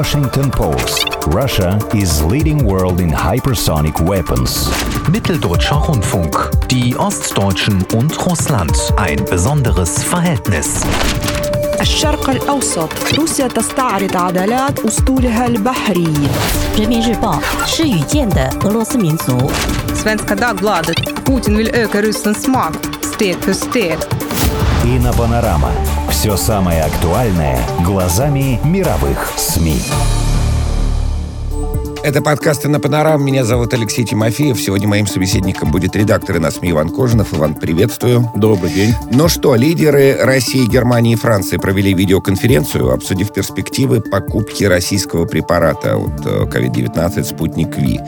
Washington Post. Russia is leading world in hypersonic weapons. Mitteldeutscher Rundfunk. Die Ostdeutschen und Russland. Ein besonderes Verhältnis. الشرق الأوسط روسيا تستعرض عضلات أسطولها البحري. Svenska Dagbladet. Putin will öka Rysslands makt steg för steg. Ina Panorama Все самое актуальное глазами мировых СМИ. Это подкасты на Панорам. Меня зовут Алексей Тимофеев. Сегодня моим собеседником будет редактор на СМИ Иван Кожинов. Иван, приветствую. Добрый день. Ну что, лидеры России, Германии и Франции провели видеоконференцию, обсудив перспективы покупки российского препарата от э, COVID-19 «Спутник Ви»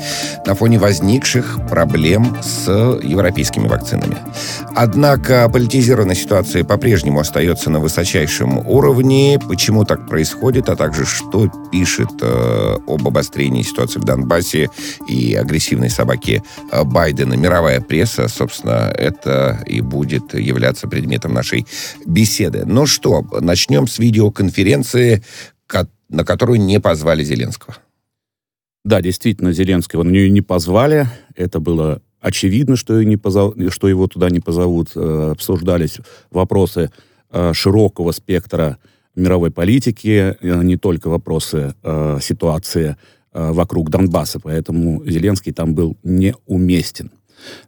на фоне возникших проблем с европейскими вакцинами. Однако политизированная ситуация по-прежнему остается на высочайшем уровне. Почему так происходит, а также что пишет э, об обострении ситуации в Донбассе и агрессивной собаке э, Байдена мировая пресса, собственно, это и будет являться предметом нашей беседы. Ну что, начнем с видеоконференции, ко- на которую не позвали Зеленского. Да, действительно, Зеленского на нее не позвали. Это было очевидно, что, не позов- что его туда не позовут. Э, Обсуждались вопросы э, широкого спектра мировой политики, не только вопросы ситуации вокруг Донбасса, поэтому Зеленский там был неуместен.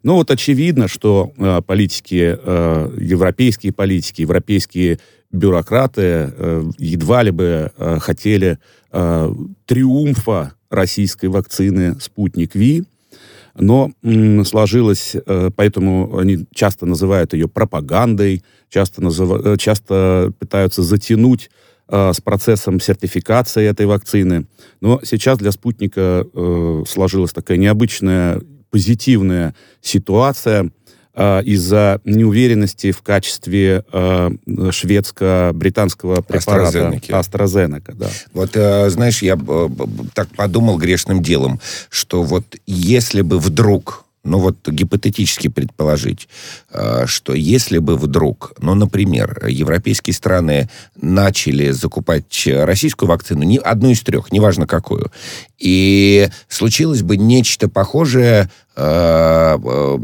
Ну вот очевидно, что э, политики, э, европейские политики, европейские бюрократы э, едва ли бы э, хотели э, триумфа российской вакцины «Спутник Ви», но сложилось, э, поэтому они часто называют ее пропагандой, часто, э, часто пытаются затянуть э, с процессом сертификации этой вакцины. Но сейчас для спутника э, сложилась такая необычная позитивная ситуация э, из-за неуверенности в качестве э, шведско-британского препарата AstraZeneca. Да. Вот, э, знаешь, я б- так подумал грешным делом, что вот если бы вдруг, ну вот гипотетически предположить, э, что если бы вдруг, ну, например, европейские страны начали закупать российскую вакцину, ни, одну из трех, неважно какую, и случилось бы нечто похожее, э, э,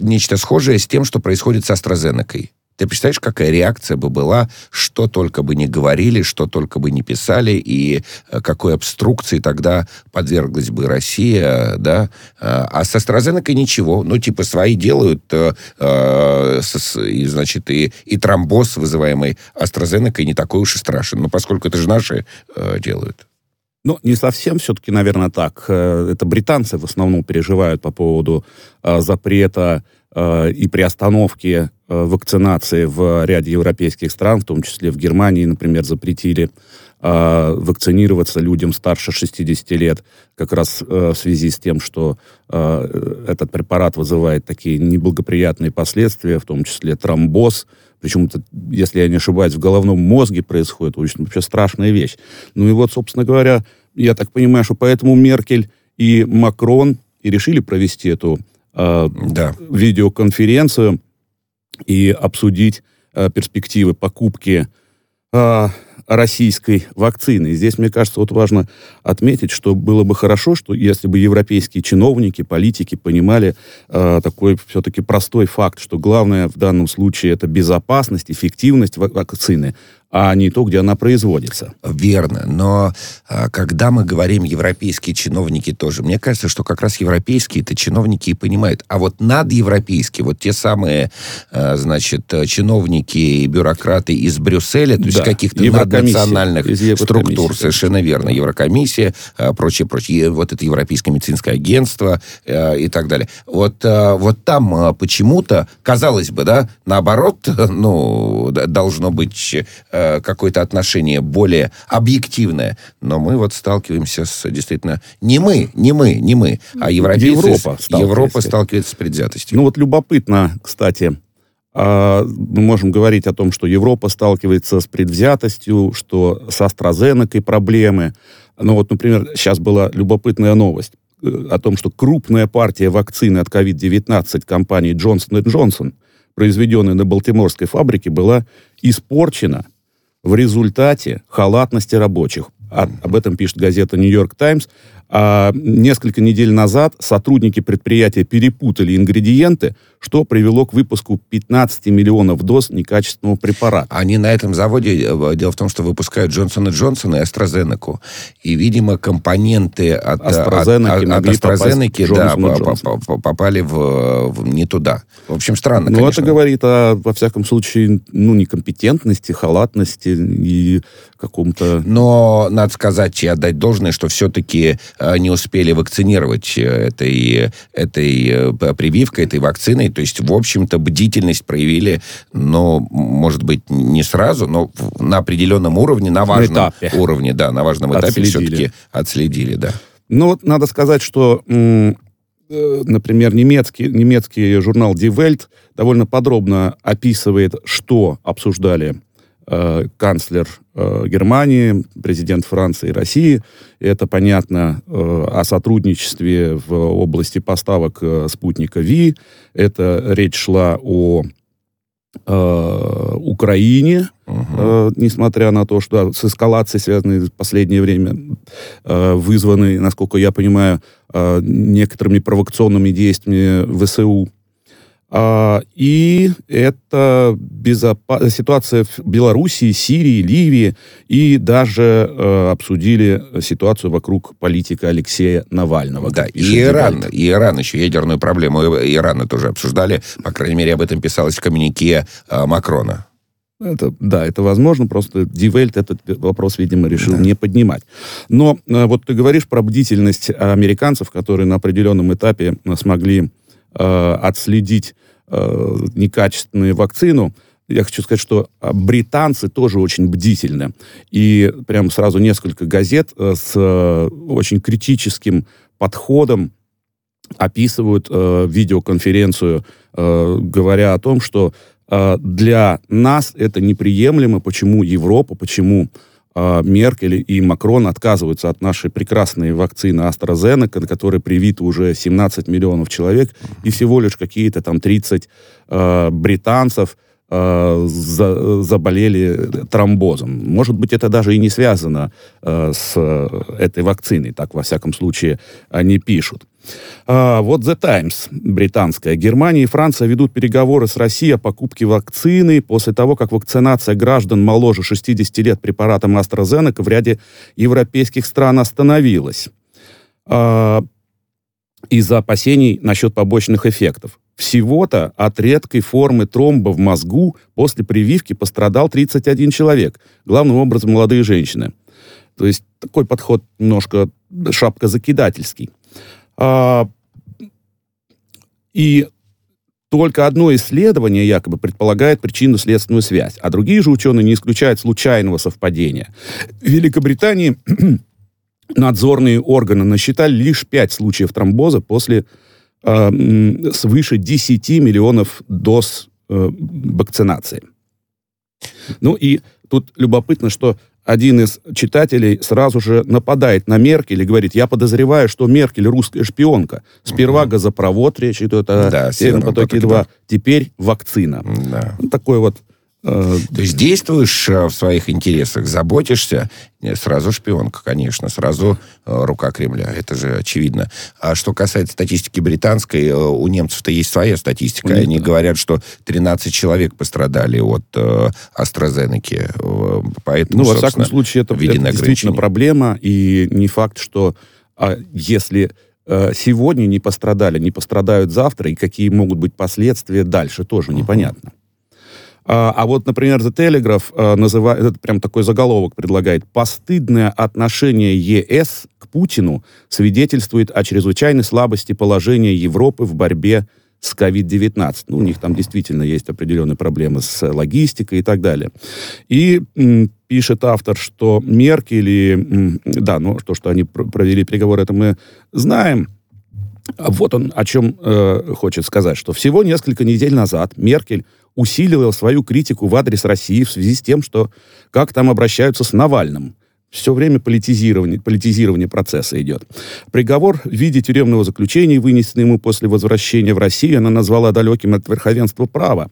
нечто схожее с тем, что происходит с AstraZeneca. Ты представляешь, какая реакция бы была, что только бы не говорили, что только бы не писали, и э, какой обструкции тогда подверглась бы Россия, да? А а с AstraZeneca ничего. Ну, типа, свои делают, э, э, с- и, значит, и, и тромбоз, вызываемый AstraZeneca, не такой уж и страшен. Ну, поскольку это же наши э, делают. Ну, не совсем все-таки, наверное, так. Э, Это британцы в основном переживают по поводу э, запрета э, и приостановки э, вакцинации в ряде европейских стран, в том числе в Германии, например, запретили э, вакцинироваться людям старше 60 лет, как раз э, в связи с тем, что э, этот препарат вызывает такие неблагоприятные последствия, в том числе тромбоз, причем, это, если я не ошибаюсь, в головном мозге происходит очень вообще страшная вещь. Ну и вот, собственно говоря, я так понимаю, что поэтому Меркель и Макрон и решили провести эту э, Да. видеоконференцию и обсудить э, перспективы покупки э, российской вакцины. И здесь, мне кажется, вот важно отметить, что было бы хорошо, что если бы европейские чиновники, политики понимали э, такой все-таки простой факт, что главное в данном случае это безопасность, эффективность ва- вакцины, а не то, где она производится. Верно, но а, когда мы говорим европейские чиновники тоже, мне кажется, что как раз европейские-то чиновники и понимают. А вот надевропейские, вот те самые, а, значит, чиновники и бюрократы из Брюсселя, то есть Да, каких-то наднациональных структур, совершенно верно, Еврокомиссия, а, прочее, прочее, вот это Европейское медицинское агентство а, и так далее. Вот, а, вот там а, почему-то, казалось бы, да, наоборот, ну, должно быть э, какое-то отношение более объективное. Но мы вот сталкиваемся с, действительно, не мы, не мы, не мы, а европейцы... Европа сталкивается. Европа сталкивается с предвзятостью. Ну вот любопытно, кстати, а, мы можем говорить о том, что Европа сталкивается с предвзятостью, что с AstraZeneca проблемы. Но вот, например, сейчас была любопытная новость э, о том, что крупная партия вакцины от COVID-19 компании Johnson Johnson, произведенная на Балтиморской фабрике, была испорчена в результате халатности рабочих. А, об этом пишет газета «Нью-Йорк Таймс», а несколько недель назад сотрудники предприятия перепутали ингредиенты, что привело к выпуску 15 миллионов доз некачественного препарата. Они на этом заводе, э, дело в том, что выпускают Джонсон и Джонсон и AstraZeneca. И, видимо, компоненты от AstraZeneca, от, от, от AstraZeneca да, по, по, попали в, в, не туда. В общем, странно, Ну, это говорит о, во всяком случае, ну, некомпетентности, халатности и каком-то... Но надо сказать и отдать должное, что все-таки э, не успели вакцинировать э, этой, этой э, прививкой, этой вакциной. То есть, в общем-то, бдительность проявили, но, может быть, не сразу, но на определенном уровне, на важном этапе. уровне, да, на важном этапе Отследили. все-таки отследили, да. Ну, вот надо сказать, что, например, немецкий, немецкий журнал Die Welt довольно подробно описывает, что обсуждали э, канцлер э, Германии, президент Франции и России. Это понятно э, о сотрудничестве в области поставок э, спутника Ви. Это речь шла о э, Украине, э, несмотря на то, что с эскалацией, связанной в последнее время, э, вызванной, насколько я понимаю, э, некоторыми провокационными действиями ВСУ. А, и это безопа- ситуация в Белоруссии, Сирии, Ливии, и даже э, обсудили ситуацию вокруг политика Алексея Навального. Да, и Иран, и Иран еще ядерную проблему Ирана тоже обсуждали. По крайней мере, об этом писалось в коммюнике э, Макрона. Это, да, это возможно, просто Дивельт этот вопрос, видимо, решил не поднимать. Но э, вот ты говоришь про бдительность американцев, которые на определенном этапе э, смогли э, отследить э, некачественную вакцину. Я хочу сказать, что э, британцы тоже очень бдительны. И прям сразу несколько газет э, с э, очень критическим подходом описывают э, видеоконференцию, э, говоря о том, что э, для нас это неприемлемо, почему Европа, почему Меркель и Макрон отказываются от нашей прекрасной вакцины AstraZeneca, на которой привито уже 17 миллионов человек, и всего лишь какие-то там 30 э, британцев э, за- заболели тромбозом. Может быть, это даже и не связано э, с этой вакциной, так во всяком случае они пишут. А, вот The Times, британская. Германия и Франция ведут переговоры с Россией о покупке вакцины после того, как вакцинация граждан моложе 60 лет препаратом AstraZeneca в ряде европейских стран остановилась. А, из-за опасений насчет побочных эффектов. Всего-то от редкой формы тромба в мозгу после прививки пострадал 31 человек, главным образом молодые женщины. То есть такой подход немножко шапкозакидательский. А, и только одно исследование якобы предполагает причинно-следственную связь, а другие же ученые не исключают случайного совпадения. В Великобритании надзорные органы насчитали лишь 5 случаев тромбоза после э, свыше 10 миллионов доз э, вакцинации. Ну и тут любопытно, что один из читателей сразу же нападает на Меркель и говорит, я подозреваю, что Меркель русская шпионка. Сперва газопровод, речь идет о Да, Северном Северном потоке потоке 2, теперь вакцина. Да. Такой вот То есть действуешь э, в своих интересах, заботишься, не, сразу шпионка, конечно, сразу э, рука Кремля, это же очевидно. А что касается статистики британской, э, у немцев-то есть своя статистика. Они говорят, что 13 человек пострадали от э, AstraZeneca. Э, Поэтому, Ну, во всяком случае, это, это действительно проблема, и не факт, что а, если э, сегодня не пострадали, не пострадают завтра, и какие могут быть последствия дальше, тоже непонятно. А, а вот, например, The Telegraph э, называет, это прям такой заголовок предлагает, «Постыдное отношение ЕС к Путину свидетельствует о чрезвычайной слабости положения Европы в борьбе с COVID-19. Ну, у них там действительно есть определенные проблемы с логистикой и так далее. И пишет автор, что Меркель и... Да, ну, то, что они пр- провели переговоры, это мы знаем. А Вот он о чем э, хочет сказать, что всего несколько недель назад Меркель усилила свою критику в адрес России в связи с тем, что как там обращаются с Навальным. Все время политизирование, политизирование процесса идет. Приговор в виде тюремного заключения, вынесенный ему после возвращения в Россию, она назвала далеким от верховенства права.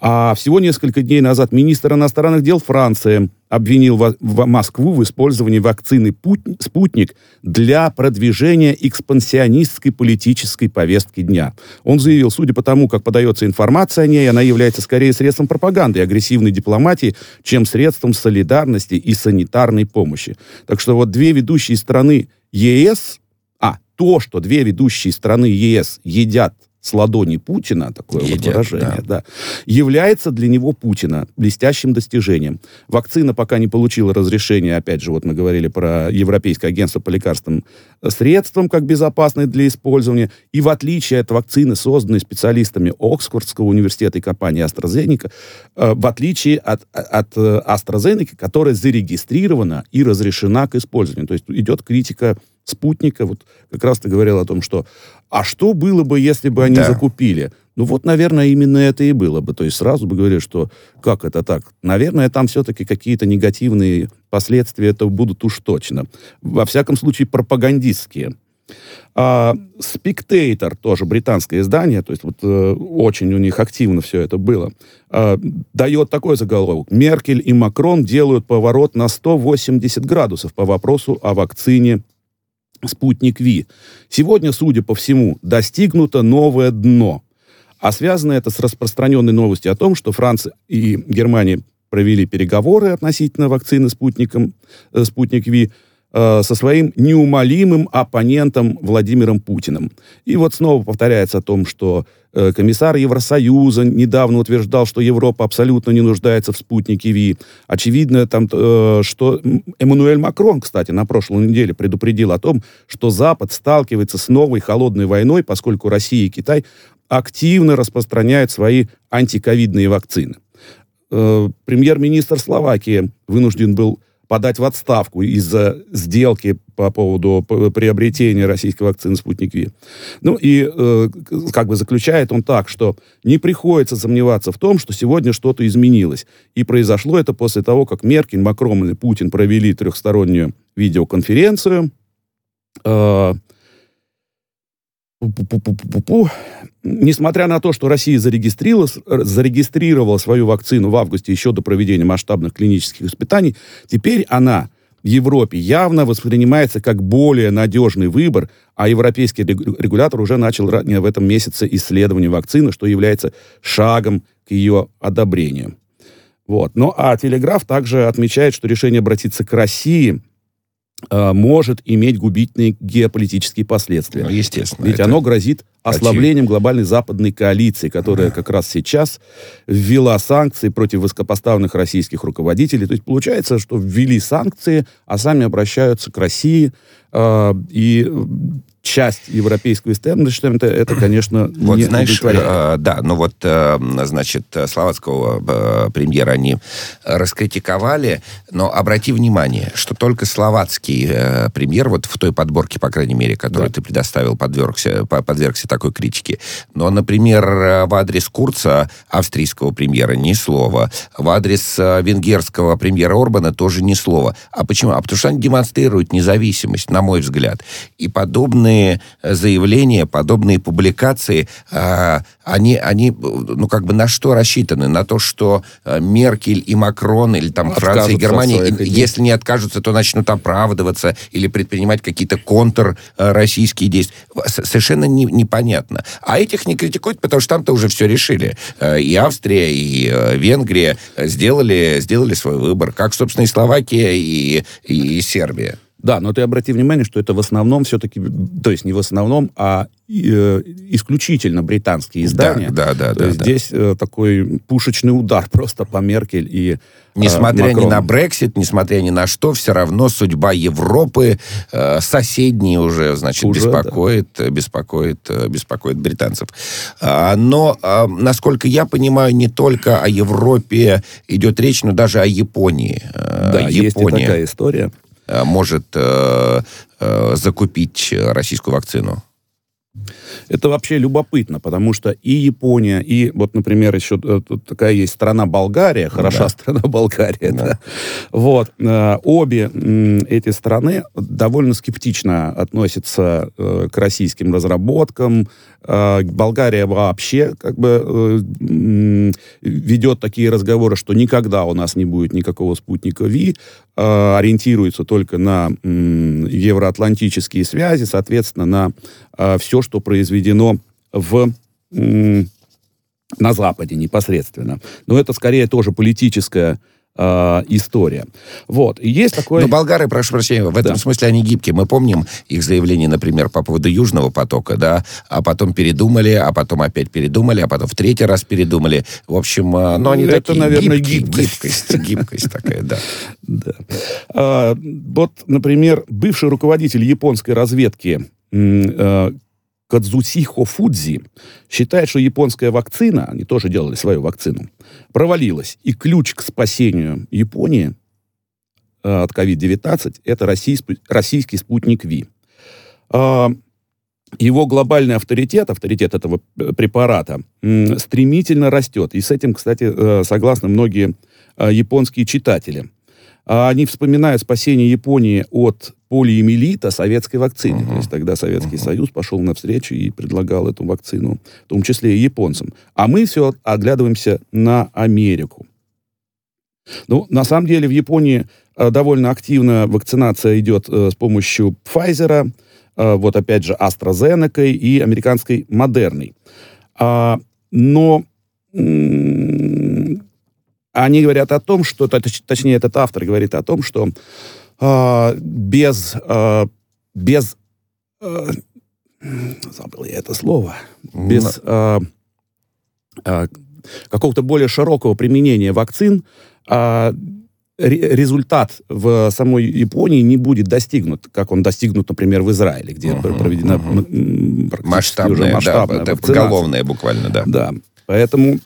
А всего несколько дней назад министр иностранных дел Франции обвинил в, в Москву в использовании вакцины «Спутник» для продвижения экспансионистской политической повестки дня. Он заявил, судя по тому, как подается информация о ней, она является скорее средством пропаганды и агрессивной дипломатии, чем средством солидарности и санитарной помощи. Так что вот две ведущие страны ЕС, а, то, что две ведущие страны ЕС едят с ладони Путина, такое Едят, вот выражение, да. да, является для него Путина блестящим достижением. Вакцина пока не получила разрешения, опять же, вот мы говорили про Европейское агентство по лекарственным средствам как безопасной для использования, и в отличие от вакцины, созданной специалистами Оксфордского университета и компании AstraZeneca, э, в отличие от, от э, AstraZeneca, которая зарегистрирована и разрешена к использованию. То есть идет критика спутника, вот как раз ты говорил о том, что а что было бы, если бы они да. закупили? Ну вот, наверное, именно это и было бы. То есть сразу бы говорили, что как это так? Наверное, там все-таки какие-то негативные последствия это будут уж точно. Во всяком случае, пропагандистские. А, Spectator, тоже британское издание, то есть вот э, очень у них активно все это было, э, дает такой заголовок. Меркель и Макрон делают поворот на 180 градусов по вопросу о вакцине спутник Ви. Сегодня, судя по всему, достигнуто новое дно. А связано это с распространенной новостью о том, что Франция и Германия провели переговоры относительно вакцины спутником, э, спутник Ви э, со своим неумолимым оппонентом Владимиром Путиным. И вот снова повторяется о том, что комиссар Евросоюза недавно утверждал, что Европа абсолютно не нуждается в спутнике ВИ. Очевидно, там, э, что Эммануэль Макрон, кстати, на прошлой неделе предупредил о том, что Запад сталкивается с новой холодной войной, поскольку Россия и Китай активно распространяют свои антиковидные вакцины. Э, премьер-министр Словакии вынужден был подать в отставку из-за сделки по поводу приобретения российской вакцины «Спутник Ви». Ну и э, как бы заключает он так, что не приходится сомневаться в том, что сегодня что-то изменилось. И произошло это после того, как Меркель, Макрон и Путин провели трехстороннюю видеоконференцию. Э, Несмотря на то, что Россия зарегистрировала, зарегистрировала свою вакцину в августе еще до проведения масштабных клинических испытаний, теперь она в Европе явно воспринимается как более надежный выбор, а европейский регулятор уже начал в этом месяце исследование вакцины, что является шагом к ее одобрению. Вот. Ну а Телеграф также отмечает, что решение обратиться к России Э, может иметь губительные геополитические последствия. Ну, естественно. Ведь оно грозит ослаблением очевидно. глобальной западной коалиции, которая да. как раз сейчас ввела санкции против высокопоставленных российских руководителей. То есть получается, что ввели санкции, а сами обращаются к России э, и часть европейского истеблишмента, это, конечно, вот, не знаешь, э, да, ну вот, э, значит, словацкого э, премьера они раскритиковали, но обрати внимание, что только словацкий э, премьер, вот в той подборке, по крайней мере, которую да. ты предоставил, подвергся, подвергся такой критике. Но, например, в адрес Курца, австрийского премьера, ни слова. В адрес э, венгерского премьера Орбана тоже ни слова. А почему? А потому что они демонстрируют независимость, на мой взгляд. И подобные подобные заявления, подобные публикации, а, они, они, ну, как бы на что рассчитаны? На то, что э, Меркель и Макрон, или там Франция и Германия, если не откажутся, то начнут оправдываться или предпринимать какие-то контрроссийские действия. Совершенно не, непонятно. А этих не критикуют, потому что там-то уже все решили. Э, и Австрия, и э, Венгрия сделали, сделали свой выбор, как, собственно, и Словакия, и, и Сербия. Да, но ты обрати внимание, что это в основном все-таки, то есть не в основном, а э, исключительно британские издания. Да, да, да. То да, есть да. здесь э, такой пушечный удар просто по Меркель и э, Несмотря Макрон. ни на Брексит, несмотря ни на что, все равно судьба Европы, э, соседней уже, значит, уже, беспокоит, да. беспокоит, э, беспокоит британцев. А, но, а, насколько я понимаю, не только о Европе идет речь, но даже о Японии. Да, Япония. есть и такая история. Э, может э, э, закупить российскую вакцину? Это вообще любопытно, потому что и Япония, и вот, например, еще э, тут такая есть страна Болгария, хороша да. страна Болгария, Да. да. Вот, э, обе эти страны довольно скептично относятся э, к российским разработкам. Болгария вообще как бы ведет такие разговоры, что никогда у нас не будет никакого спутника ВИ, ориентируется только на евроатлантические связи, соответственно, на все, что произведено в, на Западе непосредственно. Но это скорее тоже политическая э, история. Вот. И есть такое... Но болгары, прошу прощения, в этом Да. смысле они гибкие. Мы помним их заявление, например, по поводу Южного потока, да, а потом передумали, а потом опять передумали, а потом в третий раз передумали. В общем, а, ну, они Это, такие наверное, гибкие, гибкость. гибкость. Гибкость такая, да. Да. А, вот, например, бывший руководитель японской разведки Кадзусихо Фудзи считает, что японская вакцина, они тоже делали свою вакцину, провалилась. И ключ к спасению Японии э, от COVID-19 это российский, российский спутник Ви. А, его глобальный авторитет, авторитет этого э, препарата, стремительно растет. И с этим, кстати, э, согласны многие японские читатели. А Они вспоминают спасение Японии от полиэмилита советской вакцины. То есть тогда Советский Союз пошел навстречу и предлагал эту вакцину, в том числе и японцам. А мы все оглядываемся на Америку. Ну, на самом деле в Японии э, довольно активно вакцинация идет э, с помощью Pfizer, э, вот опять же AstraZeneca и американской Модерной. А, но они говорят о том, что, точ- точнее, этот автор говорит о том, что а, без, а, без, а, забыл я это слово, без а, а, какого-то более широкого применения вакцин ре- результат в самой Японии не будет достигнут, как он достигнут, например, в Израиле, где Мгм, проведена мгм. м, практически уже Масштабная, масштабная да, это вакцинация. поголовная буквально, да. Да, поэтому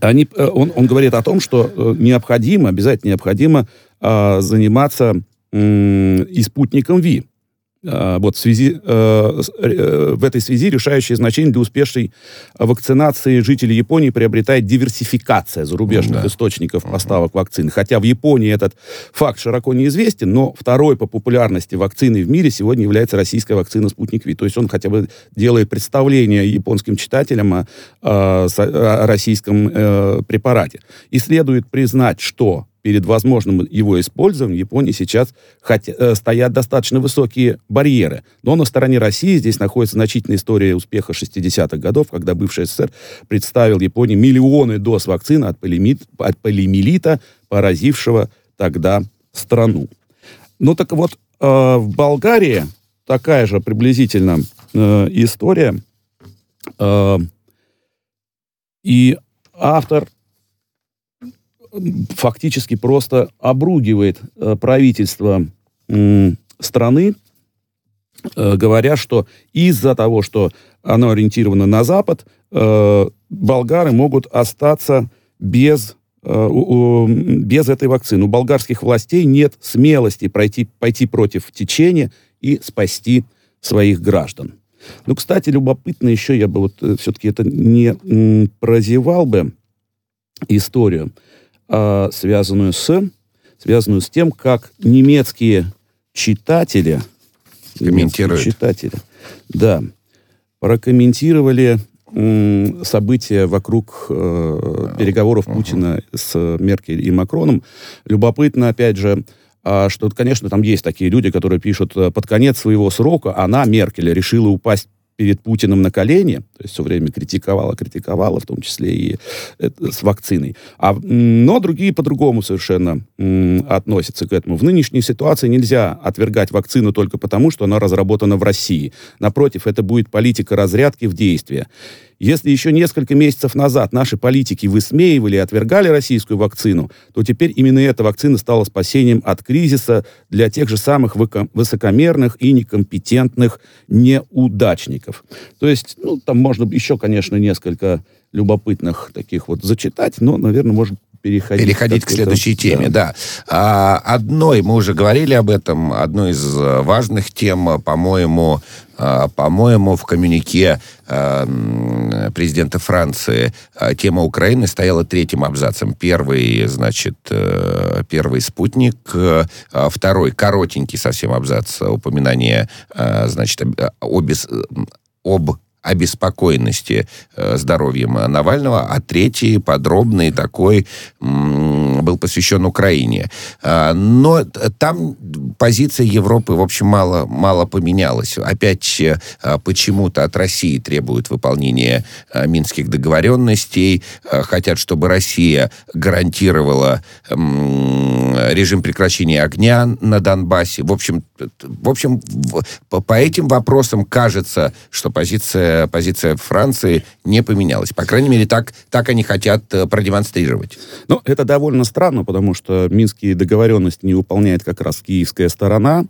они, э, он, он говорит о том, что э, необходимо, обязательно необходимо а, заниматься и спутником ВИ. А, вот в, связи, э, э, в этой связи решающее значение для успешной вакцинации жителей Японии приобретает диверсификация зарубежных Да. источников поставок вакцин. Хотя в Японии этот факт широко неизвестен, но второй по популярности вакцины в мире сегодня является российская вакцина «Спутник Ви». То есть он хотя бы делает представление японским читателям о, со- о российском э, препарате. И следует признать, что перед возможным его использованием в Японии сейчас хотя- э, стоят достаточно высокие барьеры. Но на стороне России здесь находится значительная история успеха 60-х годов, когда бывший СССР представил Японии миллионы доз вакцины от, полимит- от полимелита, поразившего тогда страну. Ну так вот, э, в Болгарии такая же приблизительно э, история. Э, и автор фактически просто обругивает э, правительство страны, э, говоря, что из-за того, что оно ориентировано на Запад, э, болгары могут остаться без, без этой вакцины. У болгарских властей нет смелости пройти, пойти против течения и спасти своих граждан. Ну, кстати, любопытно еще, я бы вот все-таки это не прозевал бы историю, а, связанную с связанную с тем, как немецкие читатели Комментируют. читатели, да, прокомментировали м, события вокруг э, переговоров Путина с Меркель и Макроном. Любопытно, опять же, а, что, конечно, там есть такие люди, которые пишут, э, под конец своего срока она, Меркель, решила упасть перед Путиным на колени, то есть все время критиковала, критиковала, в том числе и это, с вакциной. А, но другие по-другому совершенно м, относятся к этому. В нынешней ситуации нельзя отвергать вакцину только потому, что она разработана в России. Напротив, это будет политика разрядки в действии. Если еще несколько месяцев назад наши политики высмеивали и отвергали российскую вакцину, то теперь именно эта вакцина стала спасением от кризиса для тех же самых высокомерных и некомпетентных неудачников. То есть, ну, там можно еще, конечно, несколько любопытных таких вот зачитать, но, наверное, может, переходить, переходить к следующей теме, да. А, одной, мы уже говорили об этом, одной из важных тем, по-моему, а, по-моему, в коммюнике а, президента Франции а, тема Украины стояла третьим абзацем. Первый, значит, э, первый спутник, второй коротенький совсем абзац упоминания, значит, об, об обеспокоенности э, здоровьем Навального, а третий, подробный такой, был посвящен Украине. А, но там позиция Европы, в общем, мало, мало поменялась. Опять э, почему-то от России требуют выполнения э, минских договоренностей, хотят, чтобы Россия гарантировала режим прекращения огня на Донбассе. В общем, в общем по этим вопросам кажется, что позиция позиция, Франции не поменялась. По крайней мере, так, так они хотят э, продемонстрировать. Ну, это довольно странно, потому что Минские договоренности не выполняет как раз киевская сторона.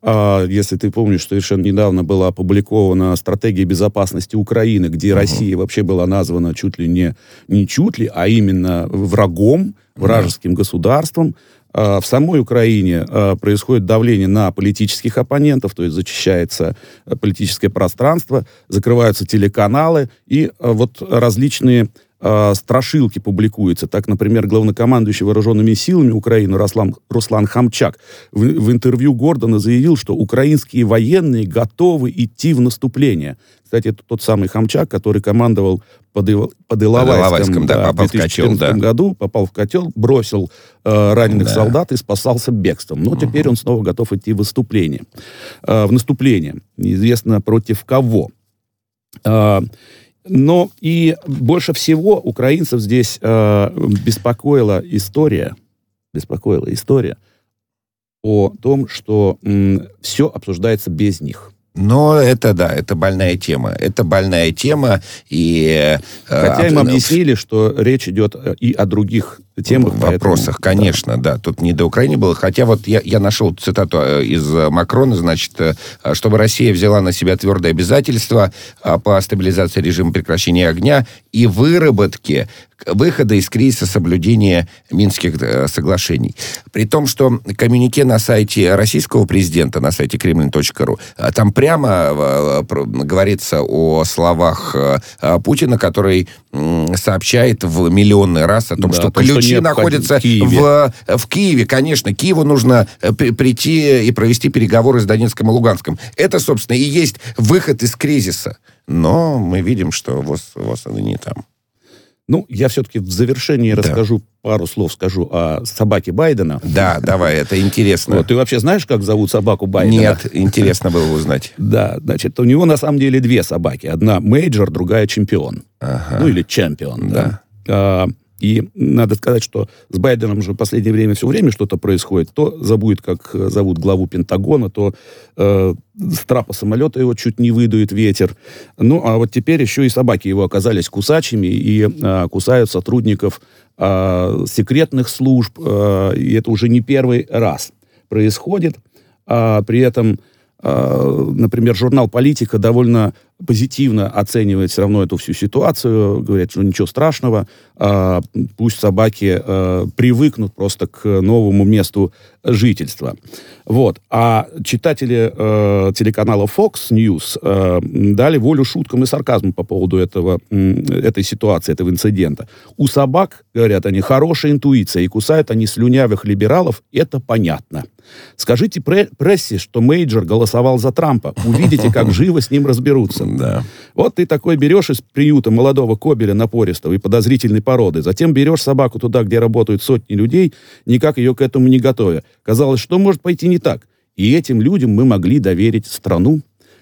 А, если ты помнишь, совершенно недавно была опубликована стратегия безопасности Украины, где uh-huh. Россия вообще была названа чуть ли не, не чуть ли, а именно врагом, вражеским uh-huh. государством. А, в самой Украине а, происходит давление на политических оппонентов, то есть зачищается а, политическое пространство, закрываются телеканалы, и вот различные страшилки публикуются. Так, например, главнокомандующий вооруженными силами Украины Руслан, Руслан Хамчак в, в интервью Гордона заявил, что украинские военные готовы идти в наступление. Кстати, это тот самый Хамчак, который командовал под, под Иловайском, да, да, попал в 2014 котел, да. году, попал в котел, бросил э, раненых да. солдат и спасался бегством. Но угу. теперь он снова готов идти в выступление. Э, в наступление. Неизвестно против кого. Э, но и больше всего украинцев здесь э, беспокоила история, беспокоила история о том, что м, все обсуждается без них. Но это, да, это больная тема. Это больная тема. И, э, Хотя им объяснили, что речь идет э, и о других темах. Вопросах, поэтому, конечно, да. да. Тут не до Украины было. Хотя вот я, я нашел цитату э, из Макрона, значит, чтобы Россия взяла на себя твердое обязательство по стабилизации режима прекращения огня и выработке выхода из кризиса соблюдения Минских соглашений. При том, что коммюнике на сайте российского президента, на сайте kremlin.ru, там прямо э, говорится о словах э, Путина, который сообщает в миллионный раз о том, да, что том, ключи что находятся в Киеве. В, в Киеве. Конечно, Киеву нужно э, прийти и провести переговоры с Донецком и Луганском. Это, собственно, и есть выход из кризиса. Но мы видим, что ВОЗ, ВОЗ это не там. Ну, я все-таки в завершении да. расскажу пару слов, скажу о собаке Байдена. Да, давай, это интересно. Вот, ты вообще знаешь, как зовут собаку Байдена? Нет, интересно было узнать. Да, значит, у него на самом деле две собаки. Одна Мейджор, другая чемпион. Ага. Ну, или чемпион, да. да. И надо сказать, что с Байденом же в последнее время все время что-то происходит. То забудет, как э, зовут главу Пентагона, то э, с трапа самолета его чуть не выдует ветер. Ну, а вот теперь еще и собаки его оказались кусачими и э, кусают сотрудников э, секретных служб. Э, и это уже не первый раз происходит. А при этом э, например, журнал «Политика» довольно позитивно оценивает все равно эту всю ситуацию, говорят, что ничего страшного, э, пусть собаки э, привыкнут просто к новому месту жительства. Вот. А читатели э, телеканала Fox News э, дали волю шуткам и сарказму по поводу этого, этой ситуации, этого инцидента. У собак, говорят они, хорошая интуиция, и кусают они слюнявых либералов, это понятно. Скажите прессе, что Мейджор голосовал за Трампа. Увидите, как живо с ним разберутся. Да. Вот ты такой берешь из приюта молодого кобеля напористого и подозрительной породы, затем берешь собаку туда, где работают сотни людей, никак ее к этому не готовя. Казалось, что может пойти не так? И этим людям мы могли доверить страну.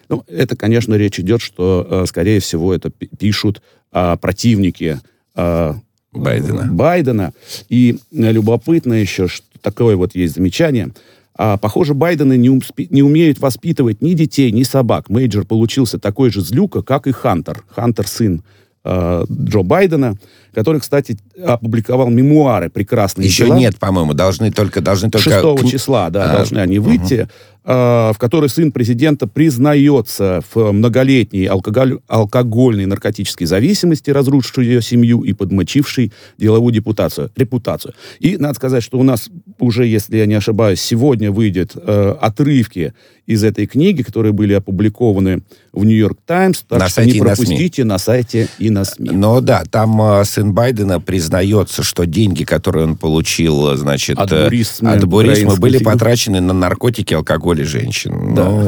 Ну, это, конечно, речь идет, что, э, скорее всего, это пишут а, противники а, Байдена. Байдена. И любопытно еще, что такое вот есть замечание – а, похоже, Байдены не, умспи, не умеют воспитывать ни детей, ни собак. Мейджор получился такой же злюка, как и Хантер. Хантер сын э, Джо Байдена, который, кстати, опубликовал мемуары прекрасные. Еще дела. нет, по-моему, должны только... Должны только... 6 числа, да, а, должны они выйти. Угу. В которой сын президента признается в многолетней алкоголь, алкогольной наркотической зависимости, разрушившей ее семью и подмочившей деловую депутацию, репутацию. И надо сказать, что у нас уже, если я не ошибаюсь, сегодня выйдет э, отрывки из этой книги, которые были опубликованы в Нью-Йорк Таймс. Так на что не пропустите на, на сайте и на СМИ. Ну да, там э, сын Байдена признается, что деньги, которые он получил, значит, от э, бурисмы, от бурисмы были потрачены на наркотики, алкоголь и женщин. Да. Ну,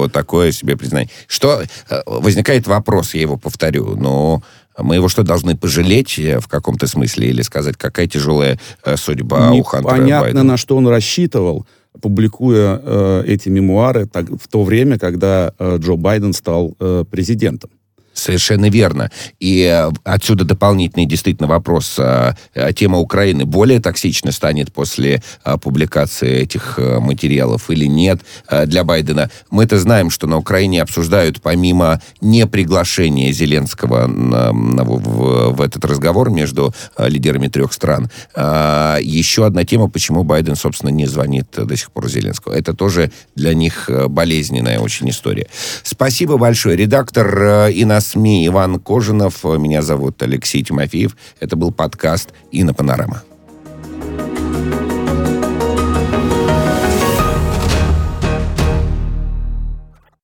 вот такое себе признание. Что э, возникает вопрос, я его повторю, но мы его что, должны пожалеть э, в каком-то смысле или сказать, какая тяжелая э, судьба у Хантера Непонятно, Байдена? на что он рассчитывал, публикуя э, эти мемуары так, в то время, когда э, Джо Байден стал э, президентом. Совершенно верно. И э, отсюда дополнительный действительно вопрос. э, э, Тема Украины более токсична станет после публикации этих материалов или нет для Байдена? Мы-то знаем, что на Украине обсуждают помимо неприглашения Зеленского в, этот разговор между лидерами трех стран, еще одна тема, почему Байден, собственно, не звонит до сих пор Зеленского. Это тоже для них болезненная очень история. Спасибо большое. Редактор и на СМИ Иван Кожинов. Меня зовут Алексей Тимофеев. Это был подкаст «Инна Панорама».